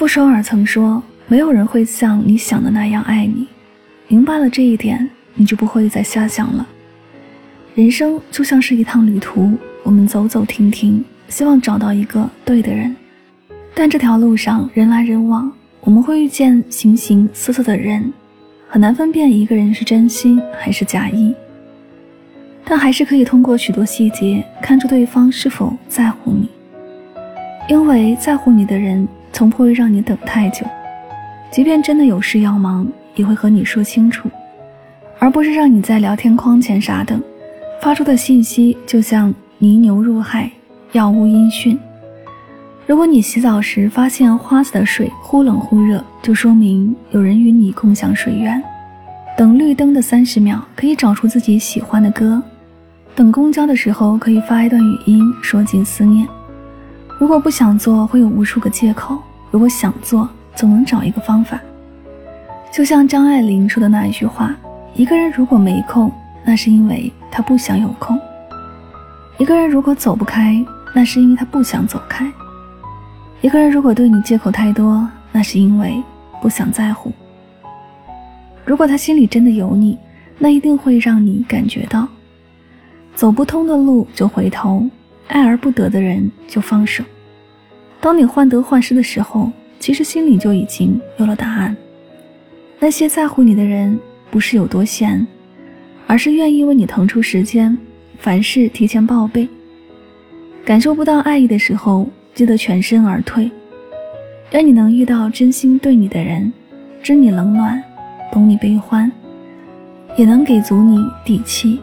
傅首尔曾说：“没有人会像你想的那样爱你。”明白了这一点，你就不会再瞎想了。人生就像是一趟旅途，我们走走停停，希望找到一个对的人。但这条路上人来人往，我们会遇见形形色色的人，很难分辨一个人是真心还是假意。但还是可以通过许多细节看出对方是否在乎你，因为在乎你的人从不会让你等太久，即便真的有事要忙，也会和你说清楚，而不是让你在聊天框前傻等，发出的信息就像泥牛入海，杳无音讯。如果你洗澡时发现花子的水忽冷忽热，就说明有人与你共享水源。等绿灯的三十秒，可以找出自己喜欢的歌；等公交的时候，可以发一段语音说尽思念。如果不想做，会有无数个借口；如果想做，总能找一个方法。就像张爱玲说的那一句话：“一个人如果没空，那是因为他不想有空；一个人如果走不开，那是因为他不想走开；一个人如果对你借口太多，那是因为不想在乎。”如果他心里真的有你，那一定会让你感觉到，走不通的路就回头，爱而不得的人就放手。当你患得患失的时候，其实心里就已经有了答案。那些在乎你的人，不是有多闲，而是愿意为你腾出时间，凡事提前报备。感受不到爱意的时候，记得全身而退。愿你能遇到真心对你的人，知你冷暖。懂你悲欢，也能给足你底气。